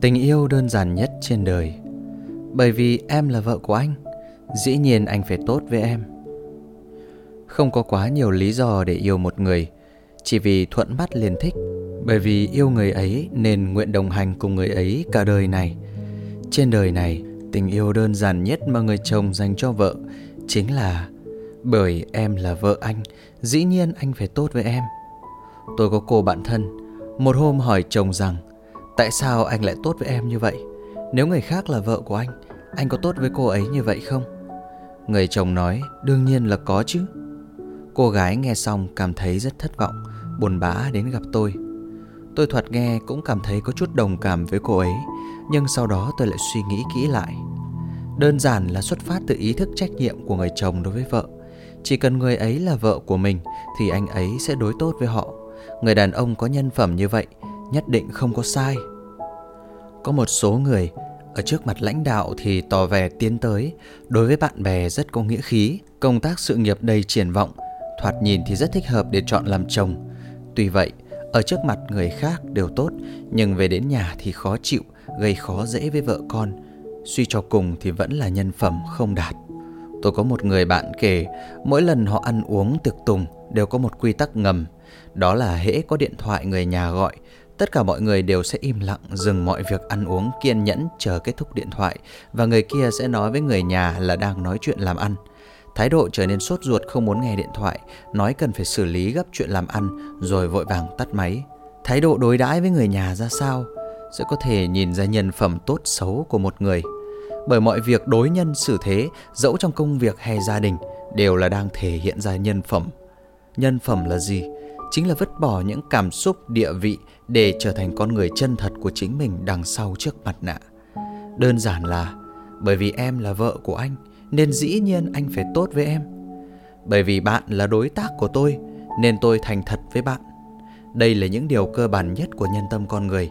Tình yêu đơn giản nhất trên đời. Bởi vì em là vợ của anh, Dĩ nhiên anh phải tốt với em. Không có quá nhiều lý do để yêu một người, Chỉ vì thuận mắt liền thích. Bởi vì yêu người ấy nên nguyện đồng hành cùng người ấy cả đời này. Trên đời này, tình yêu đơn giản nhất mà người chồng dành cho vợ Chính là, Bởi em là vợ anh, Dĩ nhiên anh phải tốt với em. Tôi có cô bạn thân, Một hôm hỏi chồng rằng Tại sao anh lại tốt với em như vậy Nếu người khác là vợ của anh Anh có tốt với cô ấy như vậy không Người chồng nói Đương nhiên là có chứ Cô gái nghe xong cảm thấy rất thất vọng, buồn bã đến gặp tôi. Tôi thuật nghe cũng cảm thấy có chút đồng cảm với cô ấy, nhưng sau đó tôi lại suy nghĩ kỹ lại. Đơn giản là xuất phát từ ý thức trách nhiệm của người chồng đối với vợ. Chỉ cần người ấy là vợ của mình thì anh ấy sẽ đối tốt với họ. Người đàn ông có nhân phẩm như vậy nhất định không có sai. Có một số người ở trước mặt lãnh đạo thì tỏ vẻ tiến tới, đối với bạn bè rất có nghĩa khí, công tác sự nghiệp đầy triển vọng thoạt nhìn thì rất thích hợp để chọn làm chồng. Tuy vậy, ở trước mặt người khác đều tốt, nhưng về đến nhà thì khó chịu, gây khó dễ với vợ con. Suy cho cùng thì vẫn là nhân phẩm không đạt. Tôi có một người bạn kể, mỗi lần họ ăn uống tiệc tùng đều có một quy tắc ngầm. Đó là hễ có điện thoại người nhà gọi, tất cả mọi người đều sẽ im lặng dừng mọi việc ăn uống kiên nhẫn chờ kết thúc điện thoại và người kia sẽ nói với người nhà là đang nói chuyện làm ăn. Thái độ trở nên sốt ruột không muốn nghe điện thoại, nói cần phải xử lý gấp chuyện làm ăn rồi vội vàng tắt máy. Thái độ đối đãi với người nhà ra sao sẽ có thể nhìn ra nhân phẩm tốt xấu của một người. Bởi mọi việc đối nhân xử thế, dẫu trong công việc hay gia đình, đều là đang thể hiện ra nhân phẩm. Nhân phẩm là gì? Chính là vứt bỏ những cảm xúc, địa vị để trở thành con người chân thật của chính mình đằng sau trước mặt nạ. Đơn giản là bởi vì em là vợ của anh, nên dĩ nhiên anh phải tốt với em. Bởi vì bạn là đối tác của tôi nên tôi thành thật với bạn. Đây là những điều cơ bản nhất của nhân tâm con người.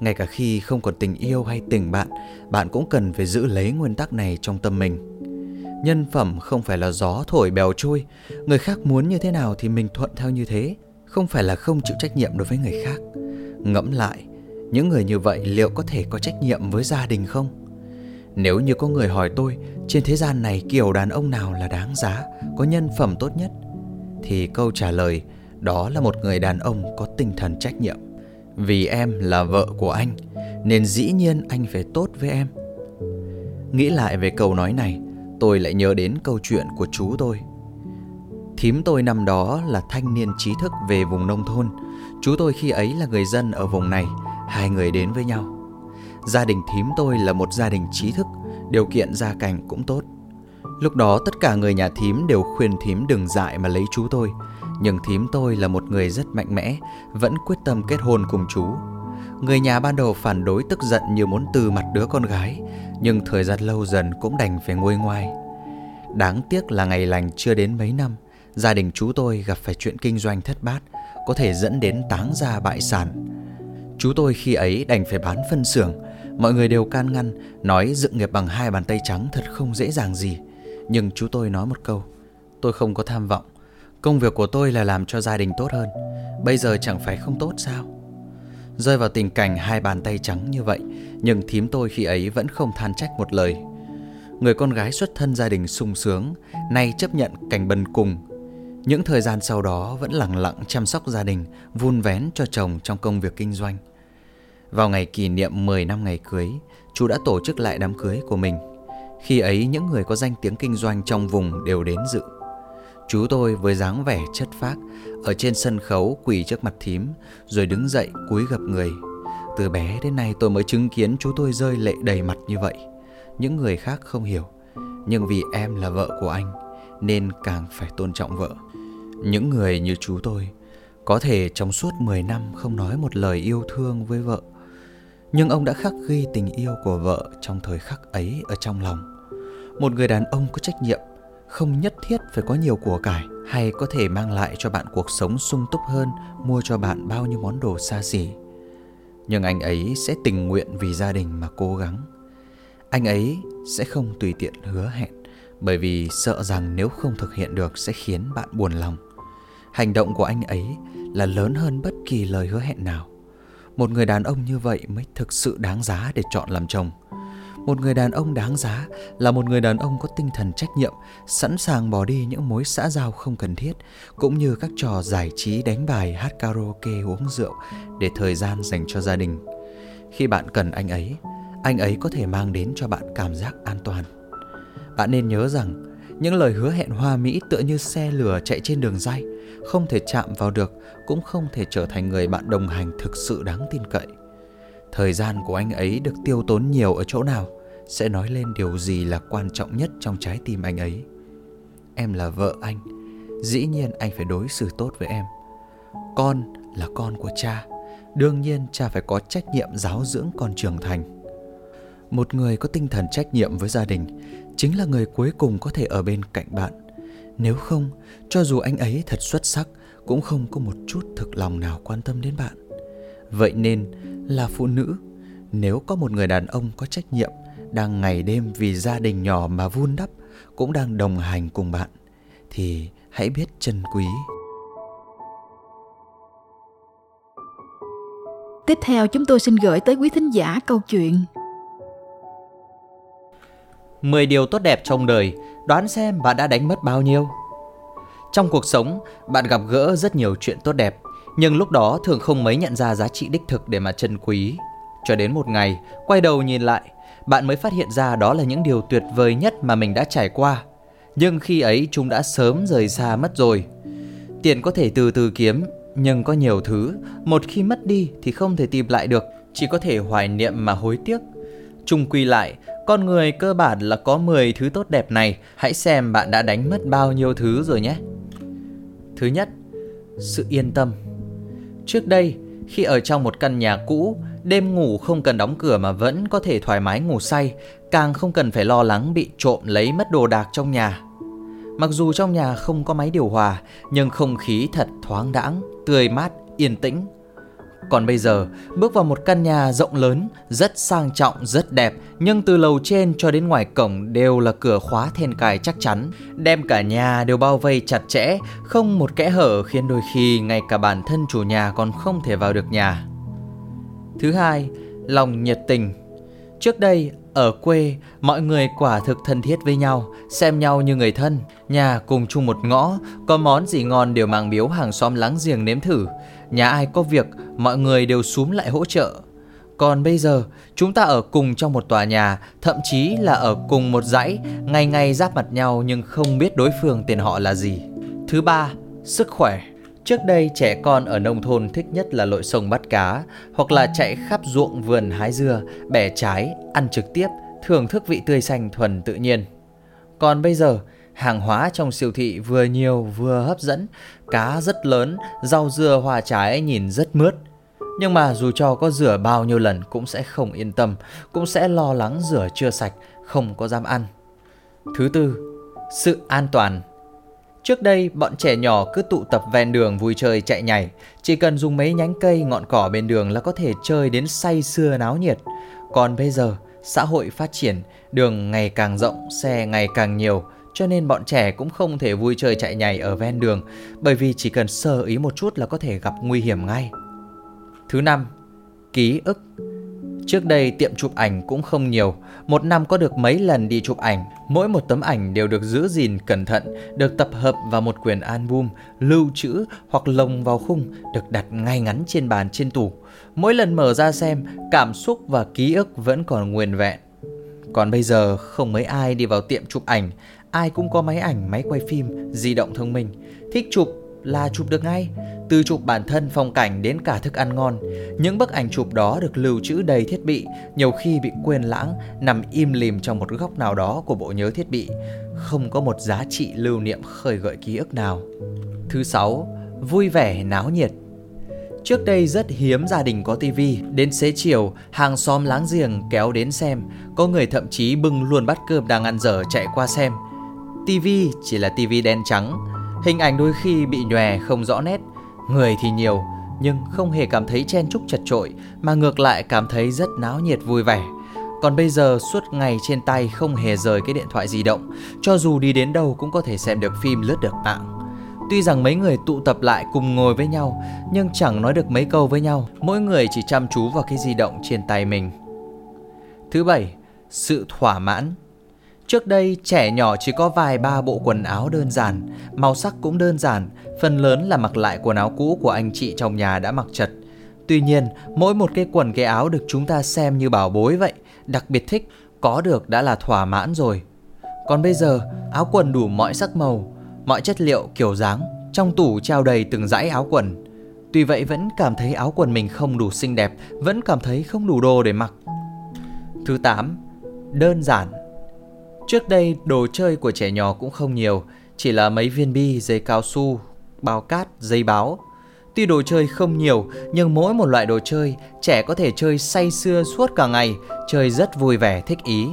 Ngay cả khi không còn tình yêu hay tình bạn, bạn cũng cần phải giữ lấy nguyên tắc này trong tâm mình. Nhân phẩm không phải là gió thổi bèo trôi, người khác muốn như thế nào thì mình thuận theo như thế, không phải là không chịu trách nhiệm đối với người khác. Ngẫm lại, những người như vậy liệu có thể có trách nhiệm với gia đình không? Nếu như có người hỏi tôi trên thế gian này kiểu đàn ông nào là đáng giá, có nhân phẩm tốt nhất thì câu trả lời đó là một người đàn ông có tinh thần trách nhiệm. Vì em là vợ của anh nên dĩ nhiên anh phải tốt với em. Nghĩ lại về câu nói này, tôi lại nhớ đến câu chuyện của chú tôi. Thím tôi năm đó là thanh niên trí thức về vùng nông thôn. Chú tôi khi ấy là người dân ở vùng này, hai người đến với nhau. Gia đình thím tôi là một gia đình trí thức, điều kiện gia cảnh cũng tốt. Lúc đó tất cả người nhà thím đều khuyên thím đừng dại mà lấy chú tôi. Nhưng thím tôi là một người rất mạnh mẽ, vẫn quyết tâm kết hôn cùng chú. Người nhà ban đầu phản đối tức giận như muốn từ mặt đứa con gái, nhưng thời gian lâu dần cũng đành phải nguôi ngoai. Đáng tiếc là ngày lành chưa đến mấy năm, gia đình chú tôi gặp phải chuyện kinh doanh thất bát, có thể dẫn đến táng gia bại sản. Chú tôi khi ấy đành phải bán phân xưởng, Mọi người đều can ngăn, nói dựng nghiệp bằng hai bàn tay trắng thật không dễ dàng gì. Nhưng chú tôi nói một câu, tôi không có tham vọng. Công việc của tôi là làm cho gia đình tốt hơn. Bây giờ chẳng phải không tốt sao? Rơi vào tình cảnh hai bàn tay trắng như vậy, nhưng thím tôi khi ấy vẫn không than trách một lời. Người con gái xuất thân gia đình sung sướng, nay chấp nhận cảnh bần cùng. Những thời gian sau đó vẫn lặng lặng chăm sóc gia đình, vun vén cho chồng trong công việc kinh doanh. Vào ngày kỷ niệm 10 năm ngày cưới, chú đã tổ chức lại đám cưới của mình. Khi ấy những người có danh tiếng kinh doanh trong vùng đều đến dự. Chú tôi với dáng vẻ chất phác ở trên sân khấu quỳ trước mặt thím rồi đứng dậy cúi gập người. Từ bé đến nay tôi mới chứng kiến chú tôi rơi lệ đầy mặt như vậy. Những người khác không hiểu, nhưng vì em là vợ của anh nên càng phải tôn trọng vợ. Những người như chú tôi, có thể trong suốt 10 năm không nói một lời yêu thương với vợ Nhưng ông đã khắc ghi tình yêu của vợ trong thời khắc ấy ở trong lòng. Một người đàn ông có trách nhiệm, không nhất thiết phải có nhiều của cải hay có thể mang lại cho bạn cuộc sống sung túc hơn, mua cho bạn bao nhiêu món đồ xa xỉ nhưng anh ấy sẽ tình nguyện vì gia đình mà cố gắng anh ấy sẽ không tùy tiện hứa hẹn bởi vì sợ rằng nếu không thực hiện được sẽ khiến bạn buồn lòng. Hành động của anh ấy là lớn hơn bất kỳ lời hứa hẹn nào. Một người đàn ông như vậy mới thực sự đáng giá để chọn làm chồng. Một người đàn ông đáng giá là một người đàn ông có tinh thần trách nhiệm, sẵn sàng bỏ đi những mối xã giao không cần thiết, cũng như các trò giải trí đánh bài, hát karaoke, uống rượu để thời gian dành cho gia đình. Khi bạn cần anh ấy anh ấy có thể mang đến cho bạn cảm giác an toàn bạn nên nhớ rằng, những lời hứa hẹn hoa mỹ tựa như xe lửa chạy trên đường dây, không thể chạm vào được, cũng không thể trở thành người bạn đồng hành thực sự đáng tin cậy. Thời gian của anh ấy được tiêu tốn nhiều ở chỗ nào, sẽ nói lên điều gì là quan trọng nhất trong trái tim anh ấy. Em là vợ anh, dĩ nhiên anh phải đối xử tốt với em. Con là con của cha, đương nhiên cha phải có trách nhiệm giáo dưỡng con trưởng thành. Một người có tinh thần trách nhiệm với gia đình chính là người cuối cùng có thể ở bên cạnh bạn. Nếu không, cho dù anh ấy thật xuất sắc, cũng không có một chút thực lòng nào quan tâm đến bạn. Vậy nên là phụ nữ, nếu có một người đàn ông có trách nhiệm, đang ngày đêm vì gia đình nhỏ mà vun đắp, cũng đang đồng hành cùng bạn, thì hãy biết trân quý. Tiếp theo, chúng tôi xin gửi tới quý thính giả câu chuyện 10 điều tốt đẹp trong đời đoán xem bạn đã đánh mất bao nhiêu trong cuộc sống bạn gặp gỡ rất nhiều chuyện tốt đẹp nhưng lúc đó thường không mấy nhận ra giá trị đích thực để mà trân quý. Cho đến một ngày, quay đầu nhìn lại, bạn mới phát hiện ra đó là những điều tuyệt vời nhất mà mình đã trải qua. Nhưng khi ấy chúng đã sớm rời xa mất rồi. Tiền có thể từ từ kiếm, nhưng có nhiều thứ, một khi mất đi thì không thể tìm lại được, chỉ có thể hoài niệm mà hối tiếc. Chung quy lại, con người cơ bản là có 10 thứ tốt đẹp này, hãy xem bạn đã đánh mất bao nhiêu thứ rồi nhé. Thứ nhất, sự yên tâm. Trước đây, khi ở trong một căn nhà cũ, đêm ngủ không cần đóng cửa mà vẫn có thể thoải mái ngủ say, càng không cần phải lo lắng bị trộm lấy mất đồ đạc trong nhà. Mặc dù trong nhà không có máy điều hòa, nhưng không khí thật thoáng đãng, tươi mát, yên tĩnh, còn bây giờ, bước vào một căn nhà rộng lớn, rất sang trọng, rất đẹp, nhưng từ lầu trên cho đến ngoài cổng đều là cửa khóa then cài chắc chắn, đem cả nhà đều bao vây chặt chẽ, không một kẽ hở khiến đôi khi ngay cả bản thân chủ nhà còn không thể vào được nhà. Thứ hai, lòng nhiệt tình. Trước đây, ở quê, mọi người quả thực thân thiết với nhau, xem nhau như người thân. Nhà cùng chung một ngõ, có món gì ngon đều mang biếu hàng xóm láng giềng nếm thử. Nhà ai có việc, mọi người đều súm lại hỗ trợ. Còn bây giờ, chúng ta ở cùng trong một tòa nhà, thậm chí là ở cùng một dãy, ngày ngày giáp mặt nhau nhưng không biết đối phương tên họ là gì. Thứ ba, sức khỏe. Trước đây trẻ con ở nông thôn thích nhất là lội sông bắt cá hoặc là chạy khắp ruộng vườn hái dưa, bẻ trái, ăn trực tiếp, thưởng thức vị tươi xanh thuần tự nhiên. Còn bây giờ, hàng hóa trong siêu thị vừa nhiều vừa hấp dẫn, cá rất lớn, rau dưa hoa trái nhìn rất mướt. Nhưng mà dù cho có rửa bao nhiêu lần cũng sẽ không yên tâm, cũng sẽ lo lắng rửa chưa sạch, không có dám ăn. Thứ tư, sự an toàn. Trước đây, bọn trẻ nhỏ cứ tụ tập ven đường vui chơi chạy nhảy, chỉ cần dùng mấy nhánh cây ngọn cỏ bên đường là có thể chơi đến say sưa náo nhiệt. Còn bây giờ, xã hội phát triển, đường ngày càng rộng, xe ngày càng nhiều, cho nên bọn trẻ cũng không thể vui chơi chạy nhảy ở ven đường bởi vì chỉ cần sơ ý một chút là có thể gặp nguy hiểm ngay. Thứ năm, ký ức. Trước đây tiệm chụp ảnh cũng không nhiều, một năm có được mấy lần đi chụp ảnh, mỗi một tấm ảnh đều được giữ gìn cẩn thận, được tập hợp vào một quyển album, lưu trữ hoặc lồng vào khung, được đặt ngay ngắn trên bàn trên tủ. Mỗi lần mở ra xem, cảm xúc và ký ức vẫn còn nguyên vẹn. Còn bây giờ không mấy ai đi vào tiệm chụp ảnh, ai cũng có máy ảnh, máy quay phim, di động thông minh. Thích chụp là chụp được ngay, từ chụp bản thân phong cảnh đến cả thức ăn ngon. Những bức ảnh chụp đó được lưu trữ đầy thiết bị, nhiều khi bị quên lãng, nằm im lìm trong một góc nào đó của bộ nhớ thiết bị, không có một giá trị lưu niệm khơi gợi ký ức nào. Thứ sáu, vui vẻ náo nhiệt. Trước đây rất hiếm gia đình có tivi, đến xế chiều, hàng xóm láng giềng kéo đến xem, có người thậm chí bưng luôn bát cơm đang ăn dở chạy qua xem. Tivi chỉ là tivi đen trắng, hình ảnh đôi khi bị nhòe không rõ nét, người thì nhiều nhưng không hề cảm thấy chen chúc chật trội mà ngược lại cảm thấy rất náo nhiệt vui vẻ. Còn bây giờ suốt ngày trên tay không hề rời cái điện thoại di động, cho dù đi đến đâu cũng có thể xem được phim lướt được mạng. Tuy rằng mấy người tụ tập lại cùng ngồi với nhau, nhưng chẳng nói được mấy câu với nhau, mỗi người chỉ chăm chú vào cái di động trên tay mình. Thứ bảy, sự thỏa mãn. Trước đây trẻ nhỏ chỉ có vài ba bộ quần áo đơn giản, màu sắc cũng đơn giản, phần lớn là mặc lại quần áo cũ của anh chị trong nhà đã mặc chật. Tuy nhiên, mỗi một cái quần cái áo được chúng ta xem như bảo bối vậy, đặc biệt thích, có được đã là thỏa mãn rồi. Còn bây giờ, áo quần đủ mọi sắc màu, mọi chất liệu kiểu dáng, trong tủ treo đầy từng dãy áo quần. Tuy vậy vẫn cảm thấy áo quần mình không đủ xinh đẹp, vẫn cảm thấy không đủ đồ để mặc. Thứ 8. Đơn giản Trước đây đồ chơi của trẻ nhỏ cũng không nhiều, chỉ là mấy viên bi, dây cao su, bao cát, dây báo. Tuy đồ chơi không nhiều, nhưng mỗi một loại đồ chơi, trẻ có thể chơi say sưa suốt cả ngày, chơi rất vui vẻ, thích ý.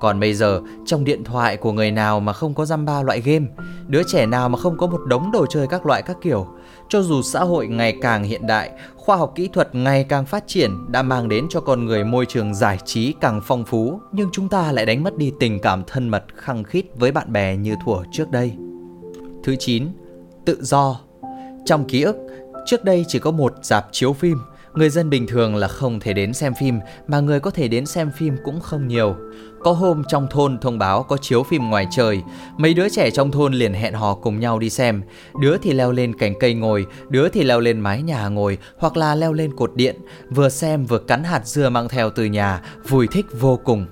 Còn bây giờ, trong điện thoại của người nào mà không có dăm ba loại game, đứa trẻ nào mà không có một đống đồ chơi các loại các kiểu. Cho dù xã hội ngày càng hiện đại, khoa học kỹ thuật ngày càng phát triển đã mang đến cho con người môi trường giải trí càng phong phú, nhưng chúng ta lại đánh mất đi tình cảm thân mật khăng khít với bạn bè như thuở trước đây. Thứ 9. Tự do Trong ký ức, trước đây chỉ có một dạp chiếu phim, Người dân bình thường là không thể đến xem phim, mà người có thể đến xem phim cũng không nhiều. Có hôm trong thôn thông báo có chiếu phim ngoài trời, mấy đứa trẻ trong thôn liền hẹn hò cùng nhau đi xem. Đứa thì leo lên cành cây ngồi, đứa thì leo lên mái nhà ngồi, hoặc là leo lên cột điện, vừa xem vừa cắn hạt dưa mang theo từ nhà, vui thích vô cùng.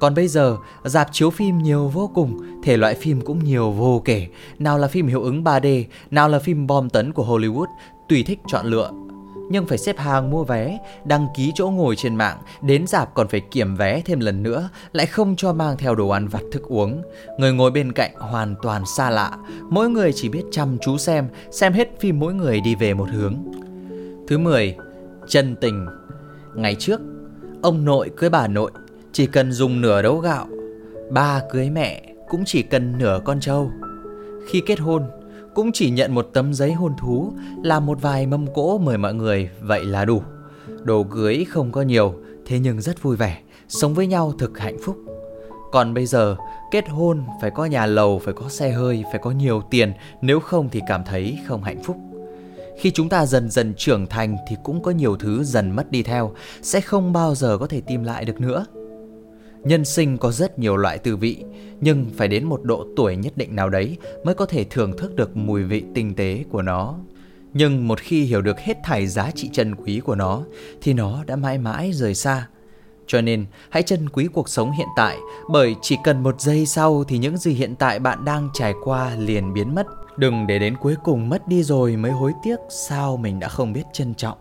Còn bây giờ, dạp chiếu phim nhiều vô cùng, thể loại phim cũng nhiều vô kể. Nào là phim hiệu ứng 3D, nào là phim bom tấn của Hollywood, tùy thích chọn lựa nhưng phải xếp hàng mua vé, đăng ký chỗ ngồi trên mạng, đến dạp còn phải kiểm vé thêm lần nữa, lại không cho mang theo đồ ăn vặt thức uống. Người ngồi bên cạnh hoàn toàn xa lạ, mỗi người chỉ biết chăm chú xem, xem hết phim mỗi người đi về một hướng. Thứ 10. Chân tình Ngày trước, ông nội cưới bà nội chỉ cần dùng nửa đấu gạo, ba cưới mẹ cũng chỉ cần nửa con trâu. Khi kết hôn, cũng chỉ nhận một tấm giấy hôn thú, làm một vài mâm cỗ mời mọi người, vậy là đủ. Đồ cưới không có nhiều, thế nhưng rất vui vẻ, sống với nhau thực hạnh phúc. Còn bây giờ, kết hôn phải có nhà lầu, phải có xe hơi, phải có nhiều tiền, nếu không thì cảm thấy không hạnh phúc. Khi chúng ta dần dần trưởng thành thì cũng có nhiều thứ dần mất đi theo, sẽ không bao giờ có thể tìm lại được nữa. Nhân sinh có rất nhiều loại tư vị, nhưng phải đến một độ tuổi nhất định nào đấy mới có thể thưởng thức được mùi vị tinh tế của nó. Nhưng một khi hiểu được hết thảy giá trị chân quý của nó thì nó đã mãi mãi rời xa. Cho nên hãy trân quý cuộc sống hiện tại bởi chỉ cần một giây sau thì những gì hiện tại bạn đang trải qua liền biến mất. Đừng để đến cuối cùng mất đi rồi mới hối tiếc sao mình đã không biết trân trọng.